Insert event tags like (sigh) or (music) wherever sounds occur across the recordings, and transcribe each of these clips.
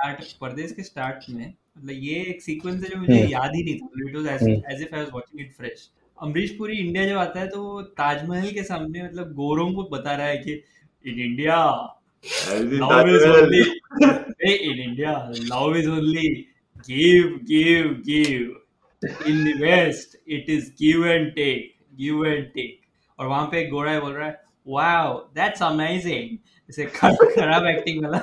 Start परदेश के start में मतलब ये एक सीक्वेंस है जो मुझे हम्म। याद ही नहीं था। It was hmm. As if I was watching it fresh Amrish Puri India जब आता है तो ताजमहल के सामने मतलब गोरों को बता रहा है कि in India Tajmahal. only hey, in India love is only give give give. In the west it is give and take give and take. और वहाँ पे एक गोरा बोल रहा है वाओ दैट्स अमेजिंग खर- खराब एक्टिंग वाला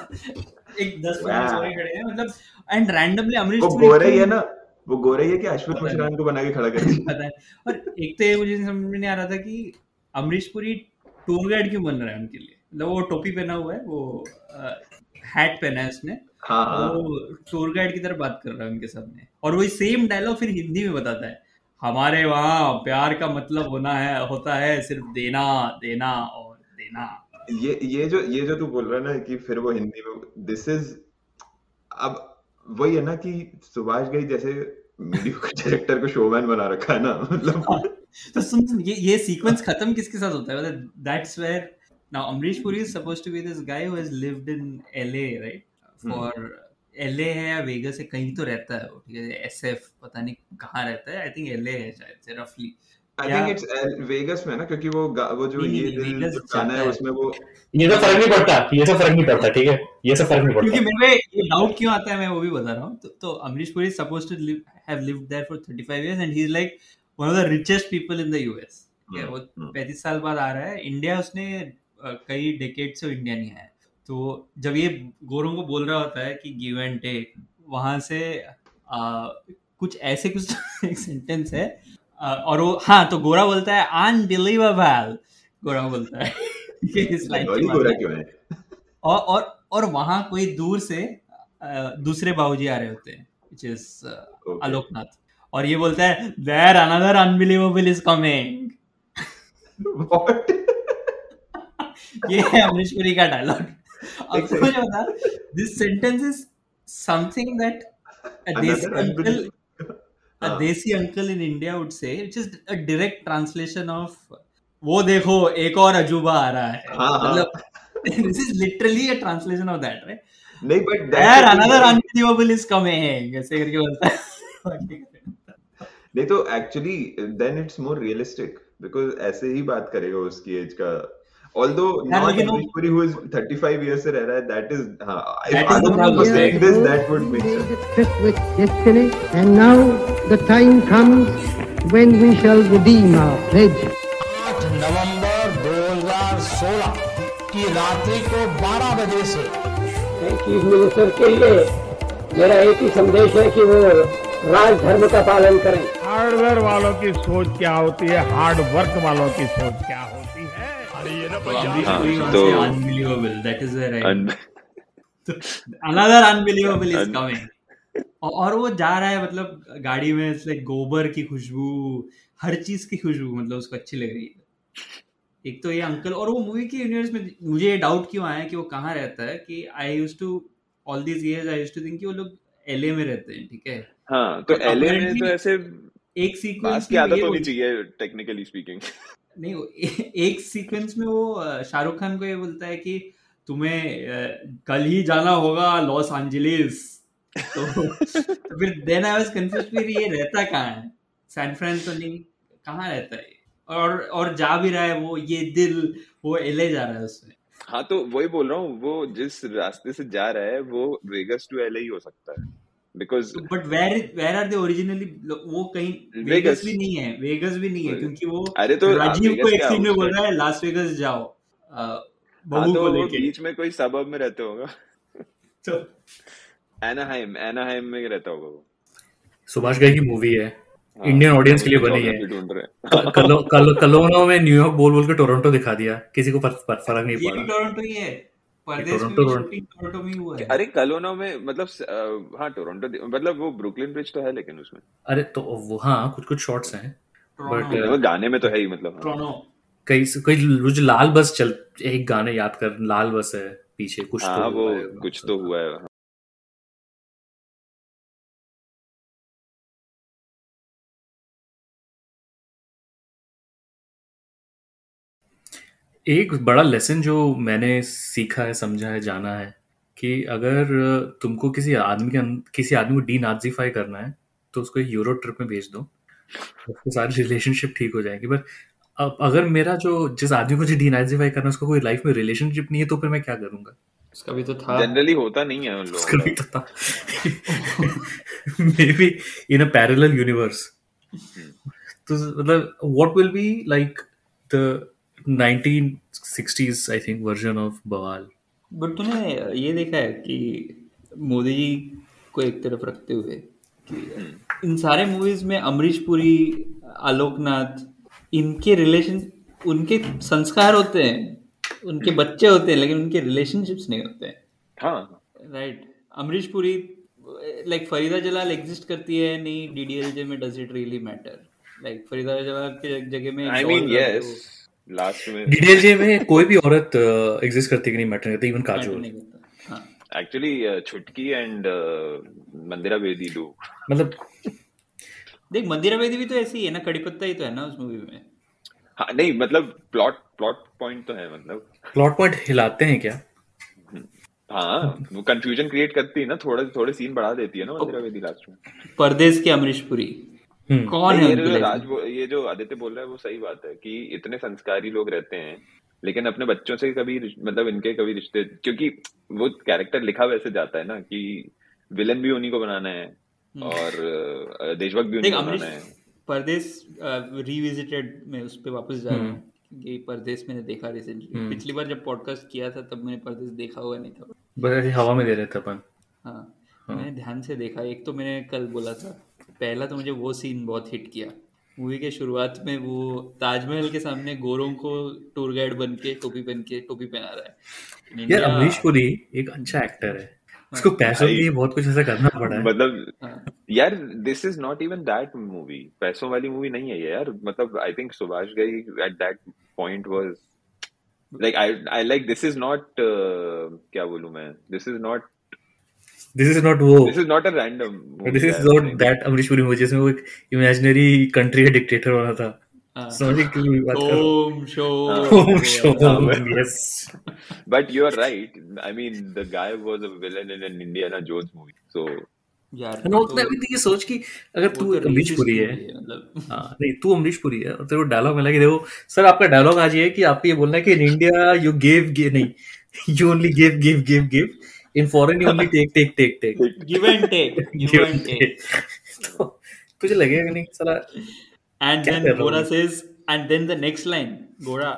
एक दस. खड़े हैं मतलब एंड रैंडमली अमरीश वो ही है ना वो गोरा ही है कि अश्विन को बना के खड़ा कर (laughs) दिया। पता है और एक तो ये मुझे समझ में नहीं आ रहा था कि अमरीश पुरी टूर गाइड क्यों बन रहा है उनके लिए? मतलब वो टोपी पहना हुआ है वो हैट पहना है उसने। हाँ हाँ। वो टूर गाइड की तरह बात कर रहा है उनके सामने। और वही सेम डायलॉग फिर हिंदी में बताता है। हमारे वहाँ प्यार का मतलब होना है होता है सिर्फ़ देना देना और देना। ये ये जो ये जो तू बोल रहा है ना कि फिर वो हिंदी में दिस इज़ अब वही है ना कि सुभाष घई जैसे मीडियोकर डायरेक्टर (laughs) को शोमैन बना रखा है ना मतलब। हाँ, तो सुन सुन ये ये सीक्वेंस खत्म किसके साथ होता है? मतलब that's where now Amrish Puri is supposed to be this guy who has lived in LA right for LA है या वेगस है कहीं तो रहता है वो ठीक है? एसएफ पता नहीं कहाँ रहता है? आई थिंक एलए है शायद से रफली आई थिंक इट्स वेगस में ना क्योंकि वो वो जो ये जो गाना है उसमें वो ये सब फ़र्क नहीं पड़ता ये सब फ़र्क नहीं पड़ता ठीक है? ये सब फ़र्क नहीं पड़ता। क्योंकि मेरे ये डाउट क्यों आता है मैं वो भी बता रहा हूँ। तो, तो Amrish Puri suppose to live have lived there for 35 years and he is like one of the richest people in the US ठीक वो हम्म 35 साल बाद आ रहा है। इंडिया उसने कई डेकेड से इंडिया नहीं आया। तो जब ये गोरों को बोल रहा होता है कि गिव एंड टेक वहाँ से अ, कुछ ऐसे कुछ (laughs) एक सेंटेंस है और वो हाँ तो गोरा बोलता है अनबिलीवेबल गोरा बोलता है। (laughs) इस लाइन के गौरी क्यों है? और और और वहाँ कोई दूर से दूसरे बाबूजी आ रहे होते हैं विच इज़ आलोकनाथ। और ये बोलता है there another unbelievable is coming what ये है अमरीश पुरी का डायलॉग अब एक तो मुझे बता this sentence is something that desi uncle a हाँ desi uncle in India would say, which is a direct translation of वो देखो एक और अजूबा आ रहा है हाँ हाँ मतलब this is literally a translation of that right नहीं but thing another unbelievable is coming ऐसे करके बोलता है नहीं तो actually then it's more realistic because ऐसे ही बात करेगा उसकी एज का ऑल्दो यार नॉट लेकिन वो अमरीश पुरी 35 इयर्स से रह रहा है दैट इज़ हाँ if that is the Aloknath was saying this that would make sense. trip with destiny, and now the time comes when we shall redeem our pledge. 8 नवंबर 2016 की रात्रि को 12 बजे से। चीफ मिनिस्टर के लिए मेरा एक ही संदेश है कि वो राज धर्म का पालन करें। हार्डवेयर वालों की सोच क्या होती है? हार्ड वर्क वालों की सोच क्या होती है? हाँ तो unbelievable that is where I अन, तो (laughs) another unbelievable is coming. और और वो जा रहा है मतलब गाड़ी में लाइक गोबर की खुशबू हर चीज़ की खुशबू मतलब उसको अच्छी लग रही है। एक तो ये अंकल और वो मूवी के यूनिवर्स में मुझे ये डाउट क्यों आया कि वो कहाँ रहता है कि I use to all these years I use to think कि वो लोग एलए में रहते हैं ठीक है? हाँ तो एलए में तो ऐसे एक सीक्वेंस की आदत होनी चाहिए टेक्निकली स्पीकिंग नहीं ए- एक सीक्वेंस में वो शाहरुख खान को ये बोलता है कि तुम्हें कल ही जाना होगा लॉस एंजलिस। तो, तो फिर देन आई वाज कंफ्यूज फिर ये रहता कहाँ है? सैन फ्रांस तो नहीं कहाँ रहता है? और और जा भी रहा है वो ये दिल वो एले जा रहा है उसमें। हाँ तो वही बोल रहा हूँ वो जिस रास्ते से जा रहा है वो वेगस टू एलए ही हो सकता है। बिकॉज़ तो but where where are they originally वो कहीं वेगस वेगस भी नहीं है वेगस भी नहीं है क्योंकि वो अरे तो हाँ, राजीव को एक सीन में बोल रहा है लास वेगस जाओ हाँ बहू तो को वो लेके। बीच में कोई सबब में रहते होगा। तो एनाहाइम एनाहाइम में रहता होगा वो। सुभाष घई की मूवी है। हाँ इंडियन ऑडियंस के लिए बनी है। हैं। कलो कलो कलोनो में न्यूयॉर्क बोल बोल के टोरंटो दिखा दिया किसी को फ़र्क नहीं पड़ा। टोरंटो ही है। परदेश में टोरंटो भी टोरंटो शूटिंग टोरंटो में हुआ है। अरे कलोनो में मतलब हाँ टोरंटो मतलब वो ब्रुकलिन ब्रिज तो है लेकिन उसमें। अरे तो वो हाँ कुछ कुछ शॉट्स हैं बट गाने में तो है ही मतलब हाँ। कई कई जो लाल बस चल एक गाने याद कर लाल बस है पीछे कुछ तो हाँ वो कुछ तो हुआ है। एक बड़ा लेसन जो मैंने सीखा है समझा है जाना है कि अगर तुमको किसी आदमी के अं- किसी आदमी को डीनाजीफाई करना है तो उसको एक यूरो ट्रिप में भेज दो। उसके सारी रिलेशनशिप ठीक हो जाएगी। बट अब अगर मेरा जो जिस आदमी को जो डीनाजीफाई करना है उसका कोई लाइफ में रिलेशनशिप नहीं है तो फिर मैं क्या करूँगा? उसका भी तो था। जनरली होता नहीं है उन उसका लोगों भी तो था। Maybe in a parallel universe तो मतलब what will be like the 1960s I think version of Bawaal but तूने ये देखा है कि मोदी जी को एक तरफ़ रखते हुए कि इन सारे मूवीज़ में अमरीश पुरी आलोकनाथ इनके रिलेशन उनके संस्कार होते हैं उनके बच्चे होते हैं लेकिन उनके रिलेशनशिप्स नहीं होते हैं। हाँ। Right Amrish Puri like Farida Jalal exist करती है नहीं डीडीएलजे में does it really matter like Farida Jalal के जगह में आई मीन यस लास्ट में डीडीएलजे में कोई भी औरत एग्जिस्ट करती कि नहीं मैटर करती इवन matter काजोल नहीं करता एक्चुअली छुटकी एंड मंदिरा बेदी मतलब देख मंदिरा बेदी भी तो ऐसी है ना कड़ी पत्ता ही तो है ना उस मूवी में। हाँ नहीं मतलब प्लॉट प्लॉट पॉइंट तो है मतलब। प्लॉट पॉइंट हिलाते हैं क्या? हाँ वो कंफ्यूजन क्रिएट करती है ना थोड़े थोड़े सीन बढ़ा देती है ना मंदिरा बेदी लास्ट में। परदेश के अमरीश पुरी। हम्म कौन है ये राज वो- ये जो आदित्य बोल रहा है वो सही बात है कि इतने संस्कारी लोग रहते हैं लेकिन अपने बच्चों से कभी मतलब इनके कभी रिश्ते क्योंकि वो कैरेक्टर लिखा वैसे जाता है ना कि विलन भी उन्हीं को बनाना है और देशभक्त भी उन्हीं को बनाना है। परदेश रिविजिटेड में उस पे वापस जा रहा हूँ क्योंकि परदेश मैंने देखा रिसेंटली हम्म। पिछली बार जब पॉडकास्ट किया था तब मैंने परदेश देखा हुआ नहीं था। बस ऐसे हवा में दे रहे थे अपन। हाँ। मैंने ध्यान से देखा। एक तो मैंने कल बोला था पहला तो मुझे वो सीन बहुत हिट किया। मूवी के शुरुआत में वो ताजमहल के सामने गोरों को टूर गाइड बन के टोपी पहन के टोपी पहना रहा है। यार अमरीश पुरी एक अच्छा एक्टर है। उसको पैसों के लिए बहुत कुछ ऐसा करना पड़ा है। मतलब हाँ, यार this is not even that movie पैसों वाली मूवी नहीं है ये यार। मतलब I think Subhash Ghai at that point was like I I like this is not क्या बोलूँ मैं? This is not this is not वो this is not a random this is not that Amrish Puri movie जिसमें वो एक imaginary country का dictator होना था। हाँ। समझ क्यों बात कर। ओम शो ओम Shome yes But you are right. I mean, the guy was a villain in an Indiana Jones movie. So यार तो- अभी तो ये सोच कि अगर तू तो अमरीश पुरी है movie मतलब। हाँ नहीं तू अमरीश पुरी है और तेरे को डायलॉग मिला कि देखो सर आपका डायलॉग आज ये है कि आपको ये बोलना है कि in India you give give नहीं you only give give give give in foreign you only take take take take give and take give and take तो तुझे लगेगा नहीं? साला एंड देन गोरा says and then the next line गोरा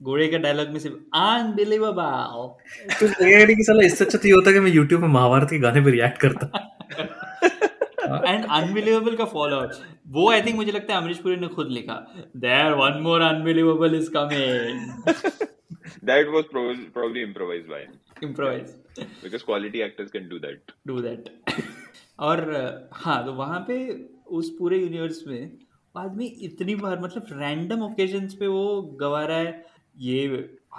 गोरे का डायलॉग में सिर्फ़ अनबिलीवेबल (laughs) तुझे लगेगा नहीं कि साला इससे अच्छा तो ये होता कि मैं यूट्यूब में महाभारत के गाने पे रिएक्ट करता एंड अनबिलीवेबल (laughs) का फॉलो वो आई थिंक मुझे लगता है अमरीश पुरी ने खुद लिखा there one more unbelievable is coming that was probably, probably improvised by because quality actors can do that. Do that और हाँ तो वहाँ पे उस पूरे यूनिवर्स में आदमी इतनी बार मतलब रैंडम ओकेजन्स पे वो गवा रहा है ये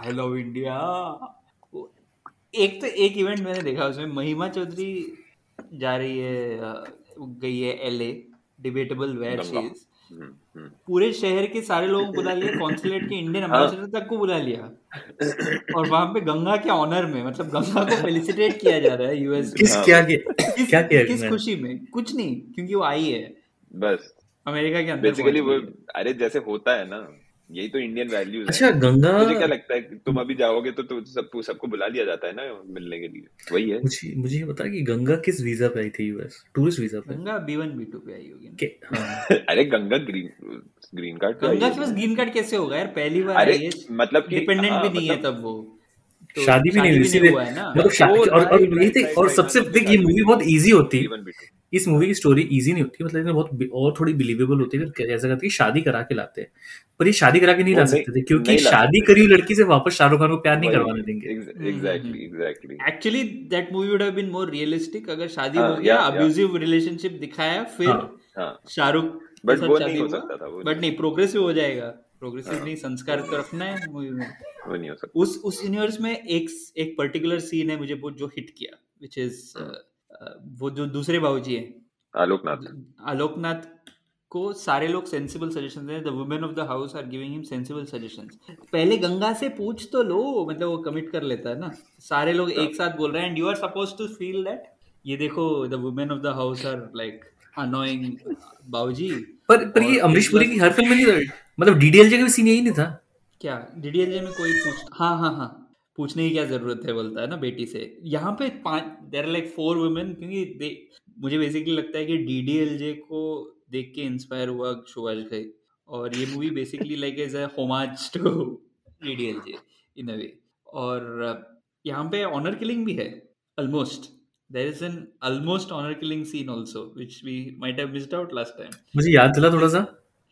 आई लव इंडिया एक तो एक इवेंट मैंने देखा उसमें महिमा चौधरी जा रही है गई है LA debatable where she is. पूरे शहर के सारे लोगों को बुला लिया कॉन्सुलेट के इंडियन एम्बेसडर तक को बुला लिया। और वहाँ पे गंगा के ऑनर में मतलब गंगा को फेलिसिटेट किया जा रहा है यूएस किस क्या किया किस, क्या किया किस खुशी में? कुछ नहीं क्योंकि वो आई है। बस। अमेरिका के अंदर बेसिकली वो अरे जैसे होता है ना। यही तो इंडियन वैल्यूज़ अच्छा है। गंगा मुझे क्या लगता है कि तुम अभी जाओगे तो, तो सब सबको बुला लिया जाता है ना मिलने के लिए। वही है। मुझे मुझे ये बता कि गंगा किस वीज़ा पे आई थी यूएस टूरिस्ट वीज़ा पे? Ganga B one B two पे आई होगी के हाँ। (laughs) अरे गंगा ग्रीन ग्रीन कार्ड पे आई गंगा के पास ग्रीन कार्ड कैसे होगा यार? पहली बार अरे, मतलब कि- डिपेंडेंट हाँ, भी नहीं है मतलब- तब वो। तो शादी भी नहीं हुई मतलब और और यही थी और सबसे देख ये मूवी बहुत इजी होती। B1, B2. इस मूवी की स्टोरी इजी नहीं होती मतलब इसमें बहुत और थोड़ी बिलीवेबल होती है कि ऐसा करती है शादी करा के लाते हैं। पर ये शादी करा के नहीं ला सकते थे क्योंकि शादी करी हुई लड़की से वापस शाहरुख खान को प्यार नहीं करवाने देंगे। Exactly exactly actually that movie would have been more realistic अगर शादी हाँ, हो गया. अब्यूजिव रिलेशनशिप दिखाया फिर हाँ, हाँ। शाहरुख साथ वो नहीं हो सकता था, बट नहीं। प्रोग्रेसिव हो जाएगा। प्रोग्रेसिव नहीं संस्कार तो रखना है मूवी में। वो नहीं हो सकता। उस उस यूनिवर्स में एक एक पर्टिकुलर सीन है मुझे वो जो हिट किया विच इज़ वो जो दूसरे बाबूजी हैं। आलोकनाथ। आलोकनाथ को सारे लोग sensible suggestion they. The women of the house are giving him sensible suggestions पहले गंगा से पूछ तो लो मतलब वो कमिट कर लेता है ना। सारे लोग एक साथ बोल रहे हैं and you are suppose to feel that ये देखो the women of the house are like annoying Babuji. पर पर ये अमरीश पुरी की हर फ़िल्म में नहीं मतलब डीडीएलजे का भी सीन यही नहीं था? क्या? डीडीएलजे में कोई पूछ हाँ हाँ हाँ। पूछने की क्या ज़रूरत है बोलता है ना बेटी से। यहाँ पे पाँच देर लाइक फोर वुमेन क्योंकि दे मुझे बेसिकली लगता है कि डीडीएलजे को देख के इंस्पायर हुआ सुभाष घई और ये movie basically like as a homage to DDLJ in a way और यहाँ पे ऑनर किलिंग भी है almost there is an almost honour killing scene also which we might have missed out last time मुझे याद दिला थोड़ा सा।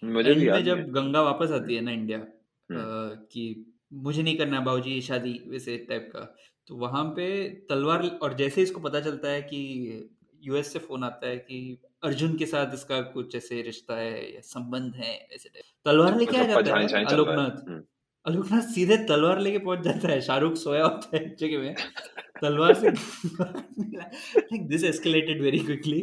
मुझे भी याद जब गंगा वापस आती है ना इंडिया हम्म। कि मुझे नहीं करना बाबूजी ये शादी वैसे टाइप का तो वहाँ पे तलवार और जैसे इसको पता चलता है कि यूएस से फ़ोन आता है कि अर्जुन के साथ इसका कुछ ऐसे रिश्ता है या संबंध है ऐसे टाइप तलवार लेके आ मतलब जाता है। आलोकनाथ हम्म। आलोकनाथ सीधे तलवार लेके पहुँच जाता है शाहरुख सोया होता है जगह में तलवार से like this escalated very quickly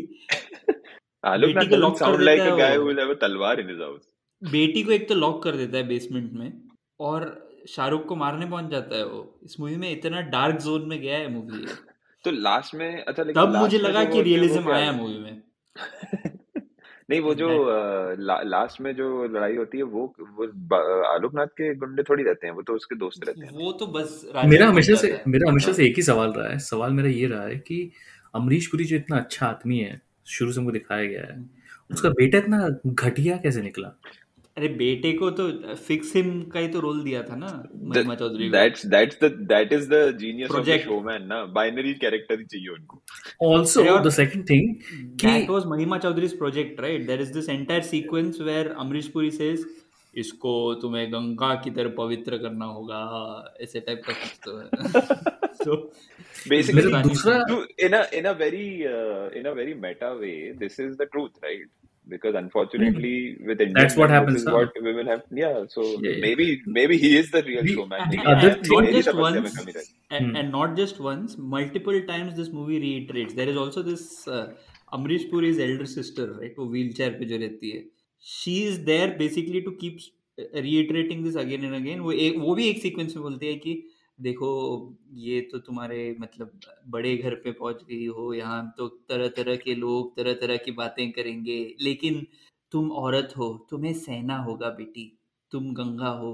Alok बेटी को doesn't lock कर sound like देता a है guy वो। who will have a तलवार in his house. बेटी को एक तो लॉक कर देता है बेसमेंट में और शाहरुख को मारने पहुँच जाता है वो। इस मूवी में इतना डार्क जोन में गया है मूवी (laughs) तो लास्ट में अच्छा लेकिन तब मुझे लगा कि रियलिज्म आया मूवी में। (laughs) नहीं वो (laughs) जो ला, लास्ट में जो लड़ाई होती है वो वो ब- आलोकनाथ के गुंडे थोड़ी रहते हैं वो तो उसके दोस्त रहते हैं। वो तो बस मेरा हमेशा से मेरा हमेशा। से एक ही सवाल रहा है। सवाल मेरा ये रहा है कि अमरीश पुरी जो इतना अच्छा आदमी है शुरू से हमको दिखाया गया है उसका बेटा इतना घटिया कैसे निकला? अरे बेटे को तो फिक्स हिम का ही तो रोल दिया था ना Mahima Chaudhary that's that's the that is the genius of the showman ना? बाइनरी कैरेक्टर ही चाहिए उनको। आल्सो द सेकंड थिंग कि that was Mahima Chaudhary's project right there is this entire sequence where Amrish Puri says इसको तुम्हें गंगा की तरह पवित्र करना होगा ऐसे टाइप का कुछ तो सो (laughs) बेसिकली मतलब दूसरा in a in a very in a very meta way this is the truth right because unfortunately mm-hmm. with Indian That's what happens, huh? what women have yeah so Yeah, yeah. maybe maybe he is the real showman the other है- not just once and, Hmm. and not just once multiple times this movie reiterates there is also this uh, Amrish Puri's elder sister right वो wheelchair पे जो रहती है she is there basically to keep reiterating this again and again वो एक वो भी एक सीक्वेंस में बोलती है कि देखो, ये तो तुम्हारे मतलब बड़े घर पे पहुँच गई हो, यहाँ तो तरह तरह के लोग तरह तरह की बातें करेंगे। लेकिन तुम औरत हो, तुम्हें सहना होगा बेटी। तुम गंगा हो,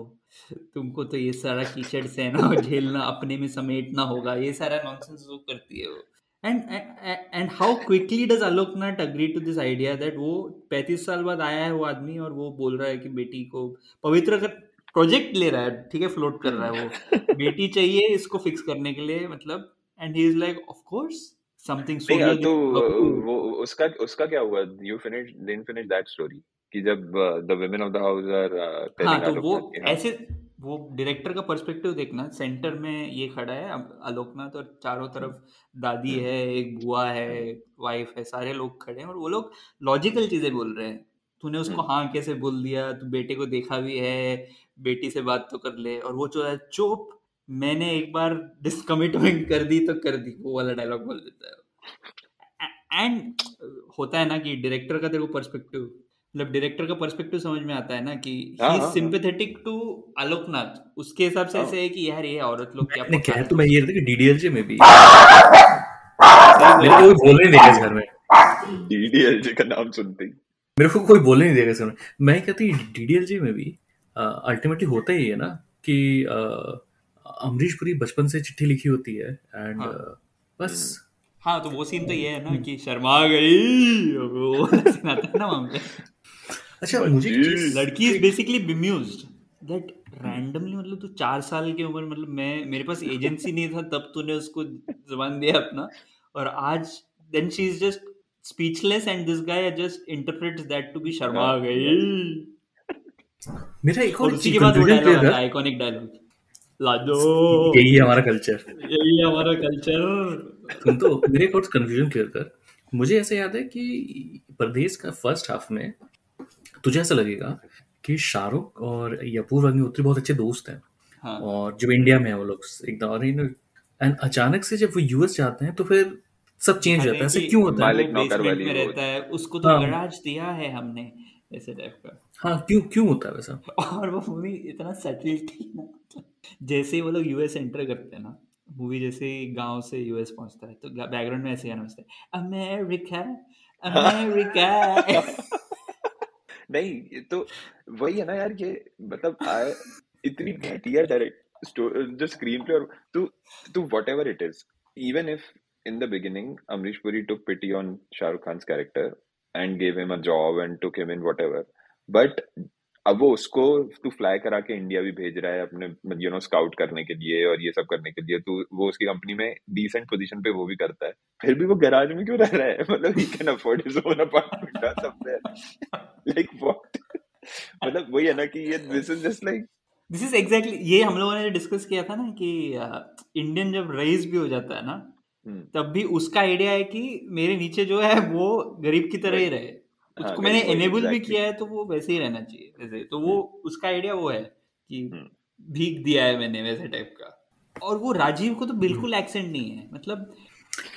तुमको तो ये सारा कीचड़ सहना और झेलना, अपने में समेटना होगा। ये सारा नॉनसेंस वो करती है वो। And and how quickly does Aloknath agree to this idea that वो पैंतीस साल बाद आया है वो आदमी और वो बोल रहा है कि बेटी को पवित्र कर प्रोजेक्ट ले रहा है ठीक है फ्लोट कर रहा है वो। (laughs) बेटी चाहिए इसको फिक्स करने के लिए मतलब and he is like of course something यार, तो वो उसका उसका क्या हुआ? You finish didn't finish that story कि जब the women of the house are हाँ तो वो ऐसे वो डायरेक्टर का पर्सपेक्टिव देखना सेंटर में ये खड़ा है अब आलोकनाथ और चारों तरफ़ दादी हम्म। है एक बुआ है वाइफ है सारे लोग खड़े हैं और वो लोग लॉजिकल चीज़ें बोल रहे हैं। तूने उसको हम्म। हाँ कैसे बोल दिया? तू बेटे को देखा भी है बेटी से बात तो कर ले और वो जो है चुप मैंने एक बार डिसकमिटमेंट कर दी तो कर दी वो वाला डायलॉग बोल देता है। एंड होता है ना कि डायरेक्टर का तेरे को पर्सपेक्टिव मतलब डायरेक्टर का पर्सपेक्टिव समझ में आता है ना कि हाँ, ही हाँ, हाँ। सिंपैथेटिक टू आलोकनाथ उसके हिसाब से हाँ। ऐसे है कि यार ये औरत लोग क्या नहीं कह तो मैं ये था कि डीडीएलजे में भी। मेरे को कोई बोलने नहीं देगा घर में। डीडीएलजे का नाम सुनते ही। मेरे को कोई बोलने नहीं देगा इस घर में। मैं कहती डीडीएलजे में भी अल्टीमेटली होता ही है ना कि अमरीश पुरी बचपन से चिट्ठी लिखी होती है एंड हाँ। बस। हाँ तो वो सीन तो ये है ना कि शर्मा गई वो ना पे। अच्छा मुझे लड़की is basically bemused that randomly मतलब तू चार साल की उम्र मतलब मैं मेरे पास एजेंसी नहीं था तब तूने उसको जबान दिया अपना। और आज then she is just speechless and this guy just interprets that to be Sharma हाँ, गई। मेरा एक और उसी के बाद वो डायलॉग आता है आइकॉनिक डायलॉग लादो यही है हमारा कल्चर यही है हमारा कल्चर सुन तो मेरे एक और कंफ्यूजन क्लियर कर मुझे ऐसा याद है कि परदेश का फ़र्स्ट हाफ़ में तुझे ऐसा लगेगा कि शाहरुख और अपूर्व अग्निहोत्री बहुत अच्छे दोस्त हैं। हाँ। और जब इंडिया में है वो लोग एकदम और एंड अचानक से जब वो यूएस जाते हैं तो फिर सब चेंज हो जाता है। ऐसे क्यों होता है? मालिक नौकर वाली में रहता है उसको तो हाँ। गराज दिया है हमने ऐसे टाइप का। हाँ क्यों क्यों होता है वैसा? और वो मूवी इतना सेटल थी ना। जैसे ही वो लोग यूएस एंटर करते हैं ना मूवी जैसे ही गाँव से यूएस पहुँचता है तो बैकग्राउंड में ऐसे गाना बजता है अमेरिका अमेरिका. (laughs) नहीं ये तो वही है ना यार ये मतलब I, इतनी घटिया डायरेक्ट जो स्क्रीन प्ले और तू तू whatever it is even if in the beginning Amrish Puri took pity on Shah Rukh Khan's character and gave him a job and took him in whatever but अब वो उसको तू fly करा के India भी भेज रहा है अपने यू नो स्काउट करने के लिए और ये सब करने के लिए तू वो उसकी कंपनी में डिसेंट पोजीशन पे वो भी करता है। फिर भी वो गैराज में क्यों रह रहा है? (laughs) मतलब he can afford his own apartment somewhere like what मतलब वही है ना कि ये this is just like this is exactly ये हम लोगों ने डिस्कस किया था ना कि इंडियन जब रईस भी हो जाता है ना हम्म। तब भी उसका आइडिया है कि मेरे नीचे जो है वो गरीब की तरह ही रहे। उसको मैंने एनेबल भी किया है तो वो वैसे ही रहना चाहिए वैसे। तो वो उसका आइडिया वो है कि हम्म। भीख दिया है मैंने वैसे टाइप का। और वो राजीव को तो बिल्कुल एक्सेंट नहीं है मतलब